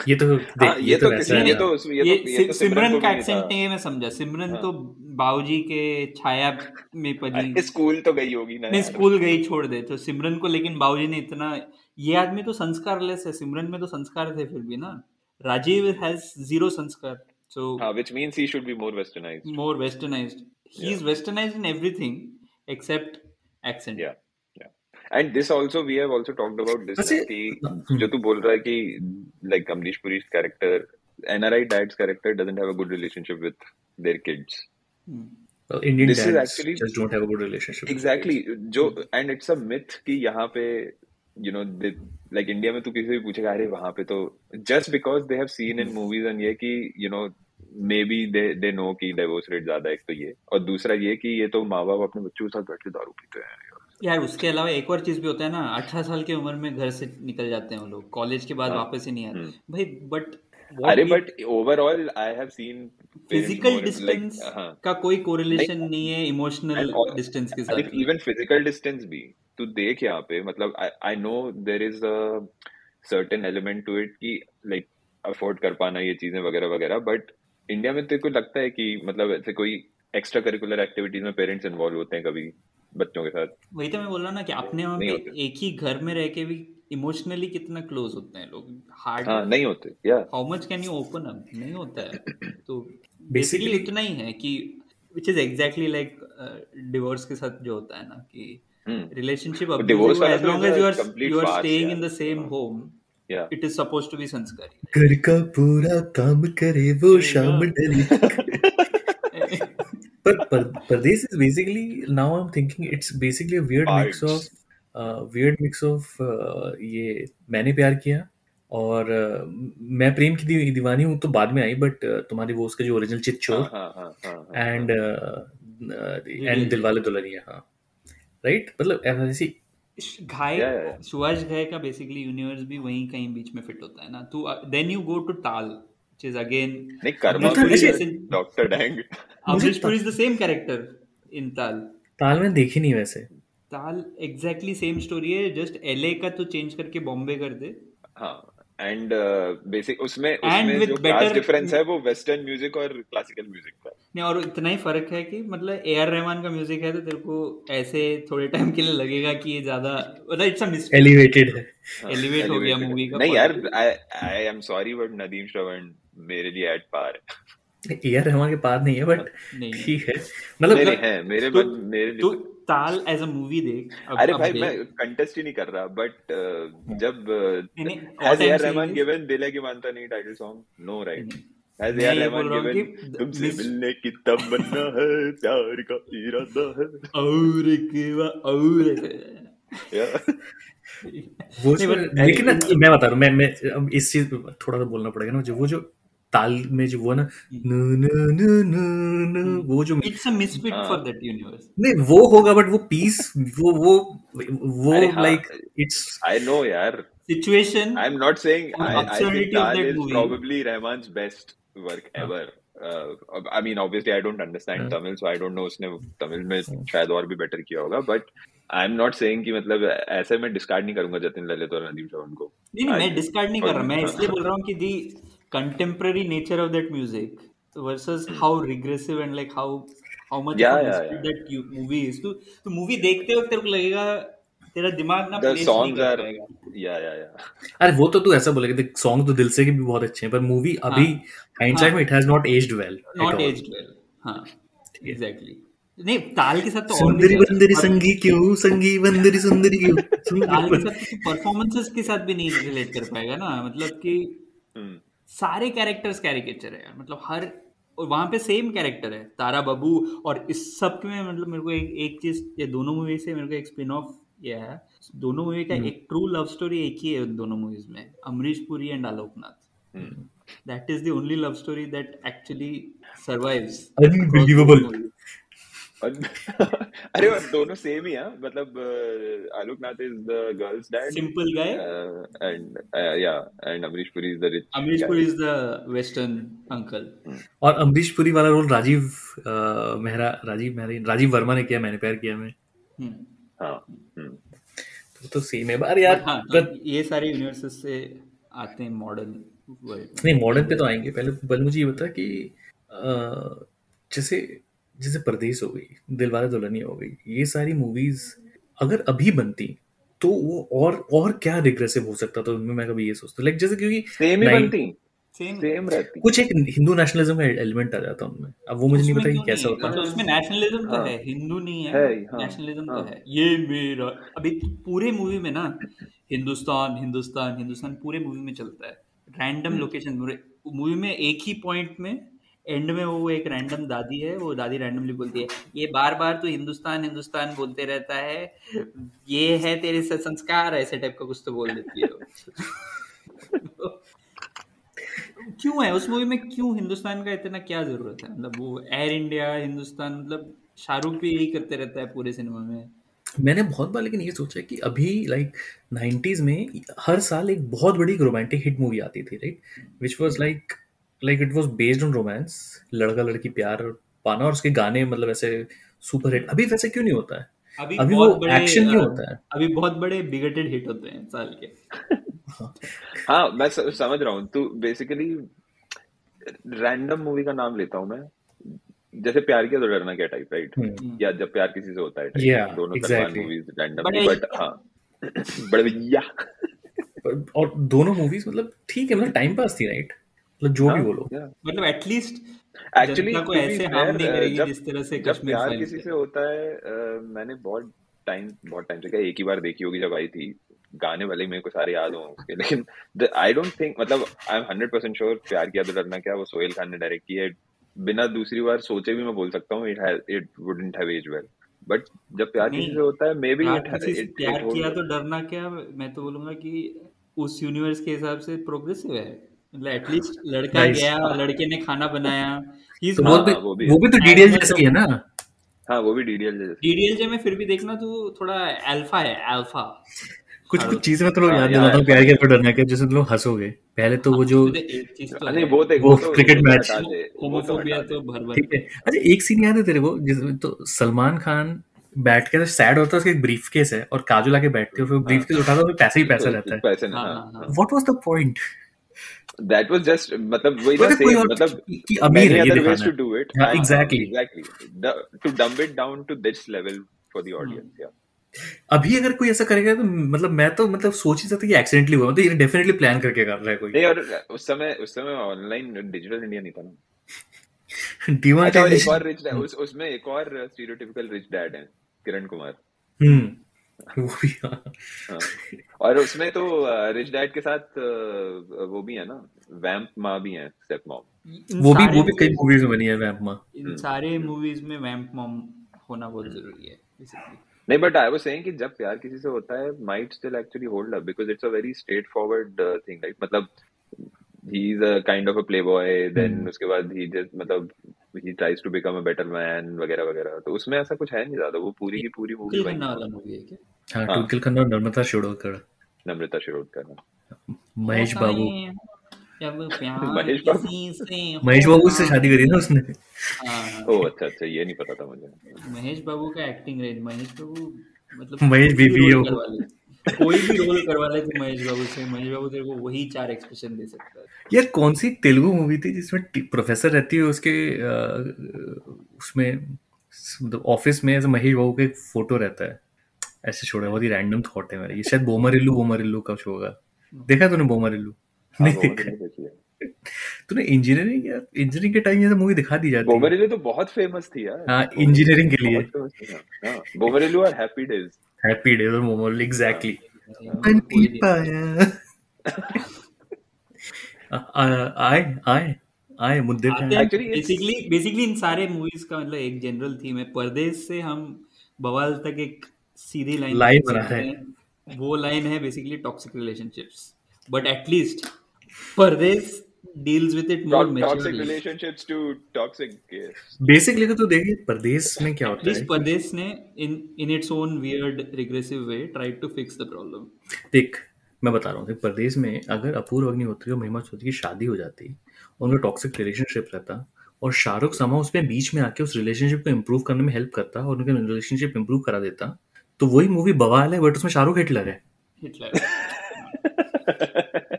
ये तो हाँ, देख ये ये तो तो किसी वैसा ये तो ये, ये तो ये तो सिमरन का एक्सेंट नहीं है मैं समझा। सिमरन हाँ। तो बाबूजी के छाया में पली (laughs) स्कूल तो गई होगी ना नहीं स्कूल गई छोड़ दे। तो सिमरन को लेकिन बाबूजी ने इतना ये आदमी तो संस्कारलेस है सिमरन में तो संस्कार थे फिर भी ना। राजीव हैज़ ज़ीरो संस्कार। सो हाँ which means he should be more westernized more westernized he is westernized in everything except accent yeah yeah and this also we have also talked about this वैसे- ना कि जो तू बोल रहा है कि like Amrish Puri's character NRI dad's character doesn't have a good relationship with their kids Hmm. Well, Indian This is dads actually- just don't have a good relationship. exactly. जो and it's a myth कि यहाँ पे you know they, like India में तू किसी भी पूछेगा अरे वहाँ पे तो just because they have seen in movies and ये कि you know maybe they they know कि divorce rate ज़्यादा है एक तो ये। और दूसरा ये कि ये तो माँ बाप अपने बच्चों के साथ बैठ के दारू पीते हैं यार। उसके अलावा एक और चीज़ भी होता है ना अठारह साल की उम्र में घर से निकल जाते हैं वो लोग। कॉलेज के बाद हाँ। वापस ही नहीं आते। हम्म। भाई बट अरे but overall I have seen physical distance का कोई कोरिलेशन नहीं है इमोशनल डिस्टेंस के साथ इवन फ़िज़िकल डिस्टेंस भी। तू देख यहाँ पे मतलब I know there is a certain element to it कि लाइक अफोर्ड कर पाना ये चीज़ें वगैरह वगैरह बट इंडिया में तेरे को लगता है कि मतलब ऐसे कोई एक्स्ट्रा करिकुलर एक्टिविटीज़ में पेरेंट्स इन्वॉल्व होते हैं कभी बच्चों के साथ? वही तो मैं बोल रहा ना कि अपने वहाँ नहीं पे होते। एक ही घर में रह के भी इमोशनली कितना क्लोज होते हैं लोग? हार्ड हाँ नहीं होते या how much can you open up नहीं होता है। तो (coughs) बेसिकली इतना ही है कि which is exactly like divorce के साथ जो होता है ना कि हम्म रिलेशनशिप divorce वाला एज तो long is as a you are complete you are farce staying यार। इन द सेम हाँ। होम या it is suppose to be sanskari घर का पूरा काम करे वो शाम डली (laughs) पर पर परदेश is basically now I'm thinking it's basically a weird mix of uh, weird mix of uh, ये मैंने प्यार किया और uh, मैं प्रेम की दी, दीवानी हूँ तो बाद में आई बट uh, तुम्हारी वो उसका जो ओरिजिनल चित चोर हाँ हाँ हाँ हाँ एंड एंड दिलवाले दुल्हनिया हाँ। राइट मतलब ऐसी घाय. सुभाष घाय का बेसिकली यूनिवर्स भी वहीं कहीं बीच में फिट होता है ना। तू then you go to Taal which is again नहीं Karma doctor Dang Amrish Puri is the same character in Taal Taal में देखी नहीं वैसे। ताल एग्जैक्टली सेम स्टोरी है जस्ट एलए का तो चेंज करके बॉम्बे कर दे। हाँ। एंड बेसिक उसमें उसमें जो क्लास better- डिफरेंस है वो वेस्टर्न म्यूज़िक और क्लासिकल म्यूज़िक का नहीं और इतना ही फ़र्क है कि मतलब ए आर रहमान का म्यूज़िक है तो तेरे को ऐसे थोड़े टाइम के लिए लगेगा कि ये ज़्यादा मतलब इट्स अ एलिवेटेड है। हाँ, Elevate हो गया है। का नहीं यार I I am sorry but Nadeem Shravan मेरे लिए एट पार है। ए आर रहमान के पास नहीं है बट नहीं ठीक है। मतलब हैं मेरे तो- मेरे लिए तू तो- ताल एज अ मूवी देख अब, अरे अब भाई देख। मैं कंटेस्ट ही नहीं कर रहा बट जब नहीं, has what I'm Rahman given दिल है कि मानता नहीं title song no right has मैं एआर रहमान गिवन तुमसे मिलने की तमन्ना है प्यार का इरादा है। और के वा- और. वो लेकिन ना मैं बता रहा हूँ मैं मैं इस चीज़ थोड़ा सा बोलना पड़ेगा ना जो वो जो ताल में जो वो ना न न न न न वो जो इट्स अ मिसफिट हाँ। फॉर दैट यूनिवर्स नहीं वो होगा बट वो पीस वो वो वो हाँ, लाइक इट्स I know यार situation I'm not saying On I, I absurdity think of Tal that is movie. probably Rahman's best work ever. Uh, I mean, obviously, I don't understand हाँ. Tamil, so I don't know उसने तमिल में शायद और भी better किया होगा. But I'm not saying कि मतलब ऐसे मैं डिस्कार्ड नहीं करूँगा जतिन ललित और नदीम श्रवण को. नहीं नहीं मैं डिस्कार्ड नहीं कर रहा मैं हाँ. इसलिए बोल रहा हूँ कि the contemporary nature of that music versus how regressive and like how how much Yeah, of yeah, mystery yeah. That movie is तो तो मूवी देखते वक्त तेरे को लगेगा तेरा दिमाग ना The प्लेस नहीं songs कर are, पाएगा yeah, yeah, yeah. अरे वो तो तू ऐसा बोलेगा सॉन्ग तो दिल से के भी बहुत अच्छे हैं पर मूवी अभी हाँ। हाइंडसाइट हाँ में it has not aged well not aged well हाँ एग्जैक्टली नहीं ताल के साथ तो सुंदरी बंदरी संगी क्यों संगी बंदरी सुंदरी क्यों? ताल के साथ तो परफॉर्मेंसेस के साथ भी नहीं रिलेट कर पाएगा ना मतलब कि Hmm. सारे कैरेक्टर्स कैरिकेचर है यार। मतलब हर और वहाँ पे सेम कैरेक्टर है तारा बाबू और इस सब में मतलब मेरे को एक एक चीज़ ये दोनों मूवी से मेरे को एक स्पिन ऑफ़ ये है। दोनों मूवी का एक ट्रू लव स्टोरी एक ही है दोनों मूवीज़ में Amrish Puri and Aloknath. That is the only love story that actually survives unbelievable (laughs) अरे और दोनों सेम ही है मतलब uh, Aloknath is the girl's dad simple guy and या and Amrish Puri is the rich Amrish Puri is the western uncle और अमरीश पुरी वाला role Rajiv Mehra Rajiv Mehra Rajiv Verma ने किया मैंने प्यार किया में हाँ हम्म तो, तो सेम है। पर यार बट हाँ पर ये सारे यूनिवर्सेस से आते हैं मॉडर्न वर्ल्ड नहीं मॉडर्न पे तो आएँगे। पहले पहले मुझे ये बता कि अ, जैसे जैसे परदेश हो गई दिलवाले दुल्हनिया हो गई ये सारी मूवीज़ अगर अभी बनती तो वो और और क्या रिग्रेसिव हो सकता था उनमें मैं कभी ये सोचता लाइक जैसे क्योंकि सेम ही बनती सेम सेम रहती। कुछ एक हिंदू नेशनलिज्म का एलिमेंट आ जाता उनमें अब वो मुझे नहीं पता कि कैसा होता। मतलब उसमें नेशनलिज्म तो हाँ। है हिंदू नहीं है है हाँ नेशनलिज्म तो हाँ। है। ये मेरा अभी पूरे मूवी में ना हिंदुस्तान हिंदुस्तान हिंदुस्तान पूरे मूवी में चलता है। रैंडम लोकेशन मूवी में एक ही पॉइंट में एंड में वो एक रैंडम दादी है, वो दादी रैंडमली बोलती है, ये बार बार तो हिंदुस्तान हिंदुस्तान बोलते रहता है, ये है तेरे से, संस्कार, ऐसे टाइप का कुछ तो बोल देती है (laughs) क्यों है? उस मूवी में क्यों हिंदुस्तान का इतना क्या ज़रूरत है? मतलब वो एयर इंडिया हिंदुस्तान मतलब शाहरुख भी यही करते रहता है पूरे सिनेमा में। मैंने बहुत बार लेकिन ये सोचा कि अभी लाइक नाइन्टीज में हर साल एक बहुत बड़ी रोमांटिक हिट मूवी आती थी right which was like like it was based on romance लड़का लड़की प्यार पाना और उसके गाने मतलब ऐसे सुपर हिट अभी वैसे क्यों नहीं होता है अभी अभी बहुत वो बड़े एक्शन क्यों होता है अभी बहुत बड़े बिगटेड हिट होते हैं साल के हाँ मैं समझ रहा हूँ तो बेसिकली रैंडम मूवी का नाम लेता हूँ मैं जैसे प्यार किया तो डरना क्या टाइप राइट या जब प्यार किसी से होता है टाइप या दोनों exactly movies but randomly but हाँ बड़े भैया और दोनों मूवीज़ मतलब ठीक है मतलब टाइम पास थी राइट मतलब जो भी हाँ बोलो मतलब एटलीस्ट एक्चुअली को ऐसे हार्म नहीं करेगी जिस तरह से कश्मीर प्यार किसी से होता है मैंने बहुत टाइम बहुत टाइम से क्या एक ही बार देखी होगी जब आई थी। गाने वाले मेरे को सारे याद हों उसके लेकिन आई डोंट थिंक मतलब I am hundred percent sure प्यार किया तो डरना क्या वो सोहेल खान ने डायरेक्ट किया है। बिना दूसरी बार सोचे भी मैं बोल सकता हूँ it it wouldn't have age well but जब प्यार किसी से होता है मे बी इट से इट प्यार किया तो डरना क्या मैं तो बोलूँगा कि उस यूनिवर्स के हिसाब से प्रोग्रेसिव है। मतलब एटलीस्ट लड़का नाइस गया लड़के ने खाना बनाया। ही तो हाँ वो भी हाँ वो भी वो भी तो डीडीएल जैसा ही है ना? हाँ वो भी डीडीएल जैसे। डीडीएलजे में फिर भी देखना तो थोड़ा अल्फ़ा है अल्फ़ा कुछ कुछ शाहरुख चीज़ें मैं तो लोग हाँ याद दिलाता हूँ प्यार तो डरना जिसमें तुम लोग हंसोगे। पहले तो हाँ वो जो तो तो नहीं है। वो देख वो तो क्रिकेट मैच तो होमोफोबिया तो भर भर ठीक है। अच्छा एक सीन याद है तेरे को जिसमें तो सलमान खान बैठ के सैड होता है उसका एक ब्रीफ केस है और काजू आके बैठती है और फिर हाँ। ब्रीफ केस उठाता है पैसे ही पैसा रहता है। पैसे ना हाँ हाँ। हाँ हाँ। हाँ what was the point that was just मतलब वही वो ना सेम मतलब कि, अमीर है ये दिखाना to do it हाँ। हाँ हाँ exactly exactly. To dumb it down to this level for the audience yeah. अभी अगर कोई ऐसा करेगा तो मतलब मैं तो मतलब सोच ही सकता कि एक्सीडेंटली हुआ मतलब ये डेफिनेटली प्लान करके कर रहा है कोई। नहीं और उस समय उस समय ऑनलाइन डिजिटल इंडिया नहीं था ना। (laughs) अच्छा एक और रिच उस उसमें एक और स्टीरियोटिपिकल रिच डैड है किरण कुमार। हम्म (laughs) वो भी हाँ। हाँ। और उसमें तो रिच डैड के साथ वो भी है ना वैम्प माँ भी है स्टेप मॉम। वो भी वो भी कई मूवीज़ में बनी है वैम्प माँ। इन हम्म। सारे मूवीज़ में वैम्प मॉम होना बहुत ज़रूरी है नहीं बट आई वाज सेइंग कि जब प्यार किसी से होता है might still actually hold up because it's a very straightforward thing right मतलब he is a kind of a playboy then उसके बाद ही जस्ट मतलब he tries to become a better man वगैरह वगैरह। तो उसमें ऐसा कुछ है नहीं ज़्यादा वो पूरी की पूरी मूवी वही मूवी है। क्या? हाँ खन्ना और नर्मदा शिरोडकर नम्रता शिरोडकर महेश बाबू। जब प्यार महेश बाबू। से महेश बाबू से शादी करी ना उसने। हाँ। ओ अच्छा अच्छा ये नहीं पता था मुझे। महेश बाबू का एक्टिंग रेंज महेश बाबू मतलब महेश कोई कोई भी रोल करवा ले तो महेश बाबू से महेश बाबू तेरे को वही चार एक्सप्रेशन दे सकता है। यार कौन सी तेलुगु मूवी थी जिसमें प्रोफेसर रहती है उसके अ, उसमें मतलब ऑफ़िस में ऐसे महेश बाबू का एक फ़ोटो रहता है। ऐसे छोड़ा बहुत ही रैंडम थॉट है मेरा। ये शायद बोमरिल्लू बोमरिल्लू का शो होगा। देखा तूने बोमरिल्लू? हाँ नहीं बोमरिल्लू देखा तूने इंजीनियरिंग यार इंजीनियरिंग के टाइम ये मूवी दिखा दी जाती है। बोमरिल्लू तो बहुत फ़ेमस थी यार। हाँ इंजीनियरिंग के लिए। हाँ। हाँ बोमरिल्लू और हैप्पी डेज़ हैप्पी डेज़ और मोमोल एग्जैक्टली पाया आए आए आए मुद्दे पे हैं बेसिकली बेसिकली इन सारे मूवीज़ का मतलब एक जनरल थीम है। परदेश से हम बवाल तक एक सीधी लाइन लाइन बना है। वो लाइन है basically toxic relationships but at least Pardes deals with it more toxic maturely relationships to toxic case basically तो तू देखिए परदेश में क्या होता है? परदेश ने in in its own weird regressive way tried to fix the problem देख मैं बता रहा हूँ देख, परदेश में अगर अपूर्व अग्निहोत्री और महिमा चौधरी की शादी हो जाती उनका टॉक्सिक रिलेशनशिप रहता और शाहरुख समा उसमें बीच में आके उस रिलेशनशिप को इम्प्रूव करने में हेल्प करता और उनका रिलेशनशिप इम्प्रूव करा देता तो वही मूवी बवाल है बट उसमें शाहरुख हिटलर है। Hitler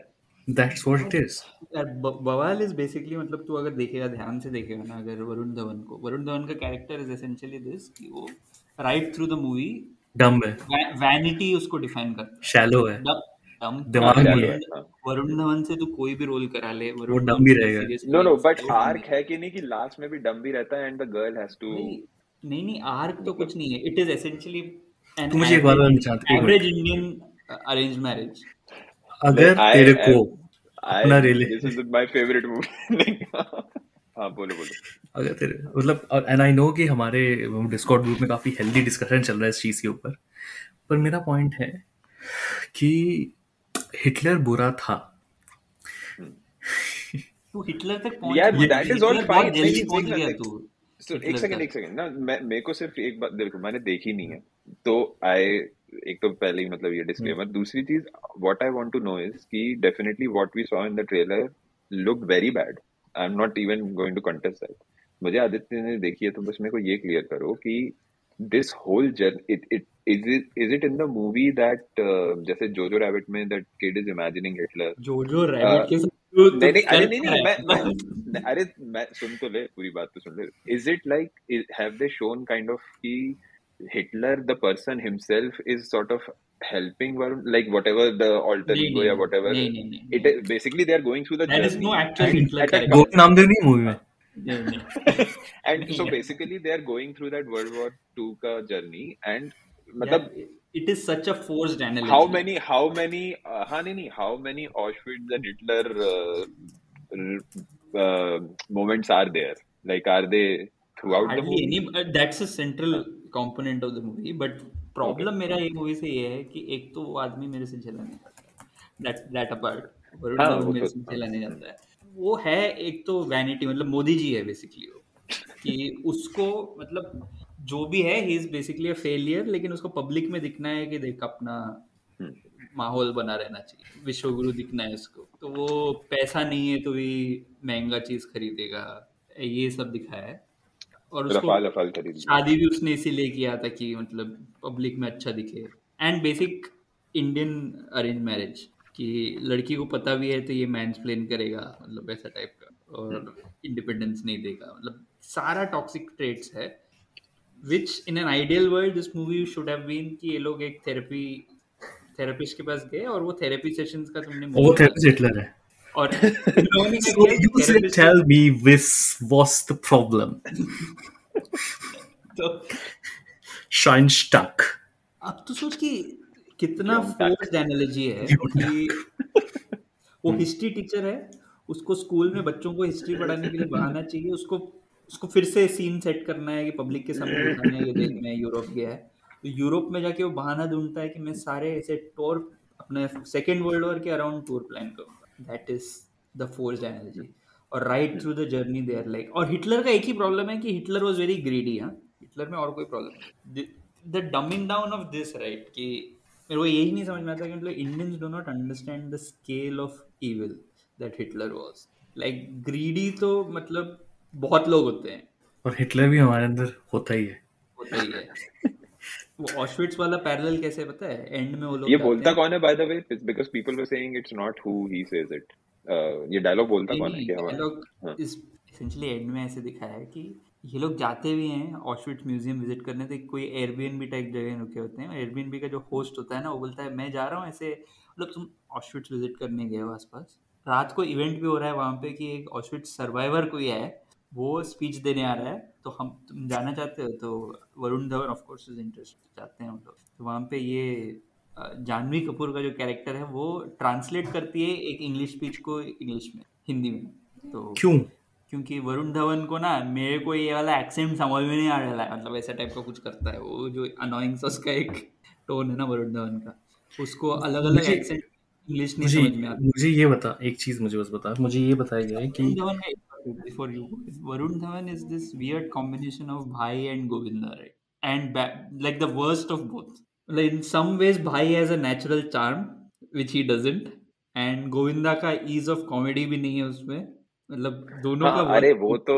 (laughs) (laughs) that's what it is यार ब- बवाल इज़ बेसिकली मतलब तू अगर देखेगा ध्यान से देखेगा ना अगर वरुण धवन को। वरुण धवन का कैरेक्टर इज़ एसेंशियली दिस कि वो राइट थ्रू द मूवी डम है। वैनिटी उसको डिफाइन करता है। शैलो है। डम दिमाग नहीं है, वरुण। धवन से तू कोई भी रोल करा ले वो वरुण डम धवन भी रहेगा। नो नो बट आर्क है कि नहीं कि लास्ट में भी डम भी रहता है and the girl has to नहीं नहीं नहीं आर्क तो कुछ नहीं है। इट इज़ एसेंशियली एन तू मुझे एक बात बताना चाहता है, एवरेज इंडियन अरेंज मैरिज अगर तेरे को अपना relay this is my favourite movie हाँ बोलो बोलो। अगर तेरे मतलब एंड आई नो कि हमारे डिस्कॉर्ड ग्रुप में काफ़ी हेल्दी डिस्कशन चल रहा है इस चीज़ के ऊपर। पर मेरा पॉइंट है कि हिटलर बुरा था। तू हिटलर तक पहुँच यार गया। दैट इज़ ऑल फाइन जल्दी पहुँच गया तू एक सेकंड एक सेकंड ना मैं मेरे को सिर्फ़ एक बात देखो मैंने देखी नहीं है। तो आई एक तो पहले ही मतलब ये डिस्क्लेमर दूसरी चीज़ what I want to know is कि definitely what we saw in the trailer look very bad I am not even going to contest that मुझे आदित्य ने देखी है तो बस मेरे को ये क्लियर करो कि this whole journey it it is it is it in the movie that जैसे जोजो रैबिट में that kid is imagining Hitler Jojo Rabbit के तू- तू नहीं नहीं अरे कर नहीं नहीं? मैं अरे मैं सुन तो ले पूरी बात तो सुन ले। Is it like have they shown kind of कि Hitler the person himself is sort of helping Varun like whatever the alter नहीं, ego नहीं, या whatever नहीं, नहीं, नहीं, it is basically they are going through the There is journey no actual and Hitler at a character. Govind Namdev नहीं movie में (laughs) नहीं, नहीं। and so basically they are going through that World War II का journey and मतलब it is such a forced analogy. how many how many uh, हाँ नहीं नहीं how many Auschwitz and Hitler uh, r- uh, moments are there like are they throughout the Hardly movie any, uh, that's a central component of the movie. But problem मेरा ये movie से ये है कि एक तो वो आदमी मेरे से झेला नहीं that that apart वरुण हाँ, धवन मेरे तो- से झेला नहीं जाता है। वो है एक तो वैनिटी मतलब मोदी जी है बेसिकली वो। कि उसको मतलब जो भी है he is basically a failure लेकिन उसको पब्लिक में दिखना है कि देख अपना माहौल बना रहना चाहिए। विश्वगुरु दिखना है उसको। तो वो पैसा नहीं है तो भी महँगा चीज़ खरीदेगा। ये सब दिखाया है। और उसको रफाल रफाल खरीद लिया। शादी भी उसने इसीलिए किया था कि मतलब पब्लिक में अच्छा दिखे। And basic Indian arrange marriage कि लड़की को पता भी है तो ये मैंस प्लेन करेगा मतलब ऐसा टाइप का। और इंडिपेंडेंस नहीं देगा मतलब सारा टॉक्सिक ट्रेट्स है which in an ideal world this movie should have been कि ये लोग एक थेरेपी थेरेपिस्ट के पास गए और वो थेरेपी सेशंस का तुमने वो थेरेपिस्ट हिटलर है। और (laughs) इन लोगों ने क्या So किया कि you said, tell me this was the problem. तो Shine stuck. अब तो सोच कि कितना फोर्स्ड एनालॉजी है कि वो हिस्ट्री टीचर है उसको स्कूल में बच्चों को हिस्ट्री पढ़ाने के लिए बहाना चाहिए उसको उसको फिर से सीन सेट करना है कि पब्लिक के सामने दिखाना है ये देख मैं यूरोप गया है। तो यूरोप में जाके वो बहाना ढूंढता है कि मैं सारे ऐसे टूर अपने सेकेंड वर्ल्ड वॉर के अराउंड टूर प्लान करूँगा that is the forced analogy और right through the journey there like और हिटलर का एक ही प्रॉब्लम है कि हिटलर वाज वेरी ग्रीडी हाँ? हिटलर में और कोई problem the dumbing down of this right कि मेरे को यही नहीं समझ में आता कि मतलब Indians do not understand the scale of evil that Hitler was like greedy तो मतलब बहुत लोग होते हैं। और हिटलर भी हमारे अंदर होता ही है। होता ही है। वो ऑशविट्स वाला पैरेलल कैसे पता है? एंड में वो लोग ये बोलता कौन है by the way because people were saying it's not who he says it ये डायलॉग बोलता कौन है कि हमारा हाँ। डायलॉग इस एसेंशियली एंड में ऐसे दिखाया है कि ये लोग जाते भी हैं ऑशविट्स म्यूज़ियम विज़िट करने तो कोई एयरबीएनबी टाइप जगह रुके होते हैं। एयरबीएनबी का जो होस्ट होता है ना वो बोलता है मैं जा रहा हूँ ऐसे मतलब तुम ऑशविट्स विज़िट करने गए हो आसपास। रात को इवेंट भी हो रहा है वहाँ पे कि एक ऑशविट्स सर्वाइवर कोई है वो स्पीच देने आ रहा है तो हम तुम जाना चाहते हो तो Varun Dhawan of course is interest चाहते हैं हम लोग। तो वहाँ पे ये जानवी कपूर का जो कैरेक्टर है वो ट्रांसलेट करती है एक इंग्लिश स्पीच को इंग्लिश में हिंदी में। तो क्यों? क्योंकि वरुण धवन को ना मेरे को ये वाला एक्सेंट समझ में नहीं आ रहा है मतलब ऐसा टाइप का कुछ करता है। वो जो अनोइंग सा उसका एक टोन है ना वरुण धवन का उसको अलग अलग एक्सेंट इंग्लिश नहीं समझ में आता। मुझे ये बता एक चीज़ मुझे बस बता मुझे ये बताया गया है कि का before you Varun Dhawan is this weird combination of भाई and Govinda right and like the worst of both like in some ways भाई has a natural charm which he doesn't. And Govinda का ease of comedy भी नहीं है उसमें. मतलब दोनों हाँ बहुत अरे वो तो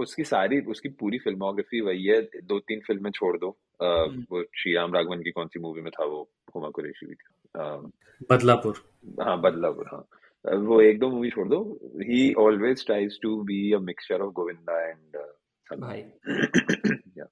उसकी सारी उसकी पूरी फिल्मोग्राफी वही है. दो तीन फ़िल्में छोड़ दो. अ, हम्म, वो श्री राम राघवन की कौन सी मूवी में था वो? हुमा कुरैशी भी थी. बदलापुर। हाँ बदलापुर हाँ। वो एक दो मूवी छोड़ दो। He always tries to be a mixture of Govinda and भाई। (coughs)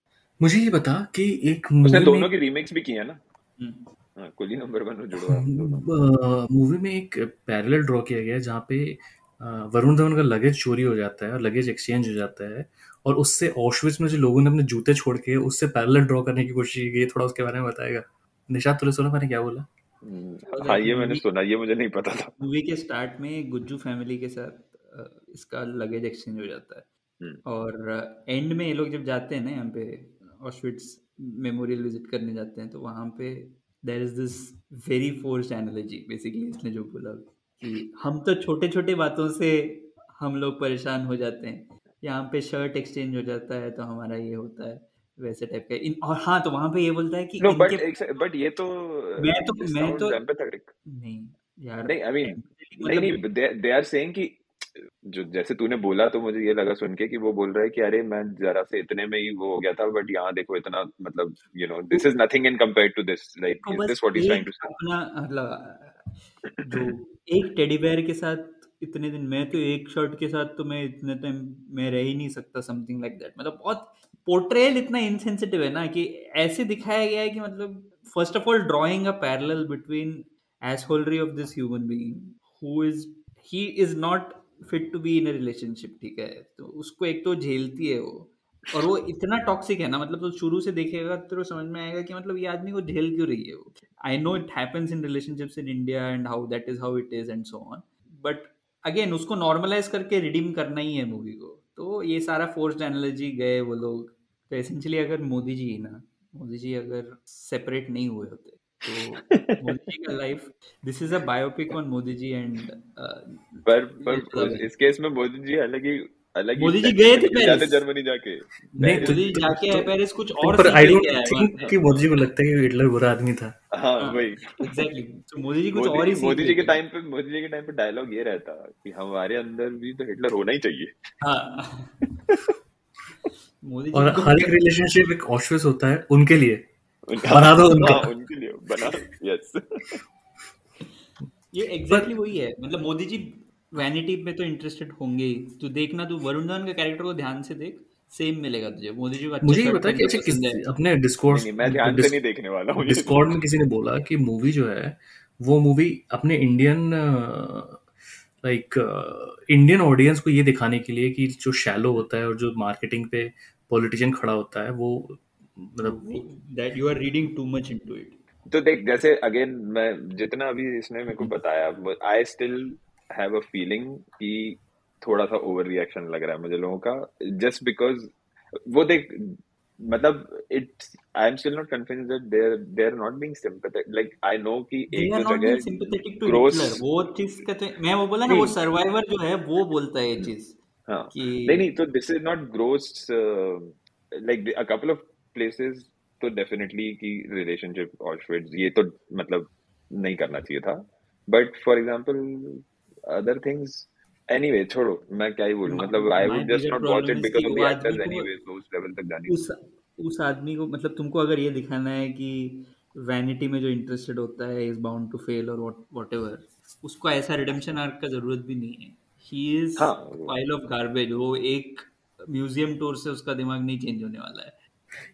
मुझे ये बता कि एक उसने मूवी में दोनों की रीमेक्स भी की है ना? हम्म, हाँ, कुली नंबर वन और जुड़वा। मूवी में एक पैरेलल ड्रॉ किया गया है जहाँ पे वरुण धवन का लगेज चोरी हो जाता है और लगेज एक्सचेंज हो जाता है और उससे ऑशविट्स में जो लोगों ने अपने जूते छोड़ के उससे पैरेलल ड्रॉ करने की कोशिश की गई थोड़ा उसके बारे में बताएगा। निशात तुझे सुना मैंने क्या बोला? हाँ ये मैंने सुना ये मुझे नहीं पता था। मूवी के स्टार्ट में गुज्जू फैमिली के साथ अ, इसका लगेज एक्सचेंज हो जाता है। हम्म, और एंड में ये लोग जब जाते हैं ना यहाँ पे ऑशविट्स मेमोरियल विज़िट करने जाते हैं तो वहाँ पे there is this very force analogy basically इसने जो बोला कि हम तो छोटे छोटे बातों से हम लोग परेशान हो जाते हैं। यहाँ पे शर्ट एक्सचेंज हो जाता है तो हमारा ये होता है। वैसे टाइप का। इन और हाँ तो वहाँ पे ये बोलता है कि नो बट इनके बट ये तो मैं तो मैं तो नहीं यार। नहीं आई मीन empathetic नहीं मतलब नहीं दे आर सेइंग कि जो जैसे तूने बोला तो मुझे ये लगा सुन के कि वो बोल रहा है कि अरे मैं जरा से इतने में ही वो हो गया था बट यहाँ देखो इतना मतलब you know this is nothing in compare to this like this what is trying to say अपना मतलब जो एक टेडी बेयर के साथ इतने दिन, मैं तो एक शर्ट के साथ तो मैं इतने टाइम मैं रह ही नहीं सकता समथिंग लाइक दैट मतलब बहुत पोर्ट्रेल इतना इनसेंसिटिव है ना कि ऐसे दिखाया गया है कि मतलब first of all drawing a parallel between assholery of this human being who is he is not fit to be in relationship ठीक है? तो उसको एक तो झेलती है वो। और वो इतना टॉक्सिक है ना मतलब तो शुरू से देखेगा तो समझ में आएगा कि मतलब ये आदमी को झेल क्यों रही है वो। I know it happens in relationships in India and how that is how it is and so on but again उसको नॉर्मलाइज करके रिडीम करना ही है मूवी को। तो ये सारा फोर्स्ड एनालॉजी गए वो लोग। तो एसेंशियली अगर मोदी जी ना मोदी जी अगर सेपरेट नहीं हुए होते तो (laughs) मोदी जी का life this is a biopic on Modi ji and पर पर इस केस में मोदी जी अलग अलग ही मोदी जी गए थे पेरिस। जर्मनी जाके। नहीं तो, मोदी जी तो, जाके तो, आए पेरिस कुछ और पर आई डोंट थिंक कि मोदी जी को लगता है कि हिटलर बुरा आदमी था। हाँ हाँ वही। एग्जैक्टली तो मोदी जी कुछ और ही मोदी जी के टाइम पे मोदी जी के टाइम पे डायलॉग ये रहता कि हमारे अंदर भी तो हिटलर होना ही चाहिए। हाँ। (laughs) मोदी जी और हर एक रिलेशनशिप एक ऑशविस होता है उनके लिए। बना दो उनका। उनके लिए बना यस ये एग्जैक्टली वही है। मतलब मोदी जी वैनिटी में तो इंटरेस्टेड होंगे ही। तू देखना तू वरुण धवन का कैरेक्टर को ध्यान से देख सेम मिलेगा तुझे। मोदी जी को अच्छा मुझे ये बता कि अच्छा किस अपने डिस्कोर्स मैं ध्यान से नहीं देखने वाला हूँ। डिस्कॉर्ड में किसी ने बोला कि मूवी जो है वो मूवी अपने इंडियन लाइक इंडियन ऑडियंस को ये दिखाने के लिए कि जो शैलो होता है और जो मार्केटिंग पे पॉलिटिशियन खड़ा होता है वो मतलब that you are reading too much into it तो देख जैसे अगेन मैं जितना अभी इसने मेरे को बताया I still have a feeling कि थोड़ा सा ओवर रिएक्शन लग रहा है मुझे लोगों का जस्ट बिकॉज़ वो देख मतलब it's I am still not convinced that they are they are not being sympathetic like I know कि एक दो जगह सिंपैथेटिक टू हिटलर वो चीज़ का तो मैं वो बोला ना वो सर्वाइवर जो है वो बोलता है ये चीज़ हाँ। कि नहीं नहीं तो this is not gross like a couple of places तो डेफिनेटली कि रिलेशनशिप ऑशविट्स ये तो मतलब नहीं करना चाहिए था. But for example other things anyway छोड़ो मैं क्या ही बोलूँ? मतलब I would just not watch it because of the actors anyway तो उस लेवल तक जाने उस उस आदमी को मतलब तुमको अगर ये दिखाना है कि वैनिटी में जो इंटरेस्टेड होता है इज़ बाउंड टू फेल और वॉट एवर उसको ऐसा रिडेम्पशन आर्क का ज़रूरत भी नहीं है। ही इज़ हाँ। पाइल ऑफ़ गार्बेज वो एक म्यूज़ियम टूर से उसका दिमाग नहीं चेंज होने वाला है।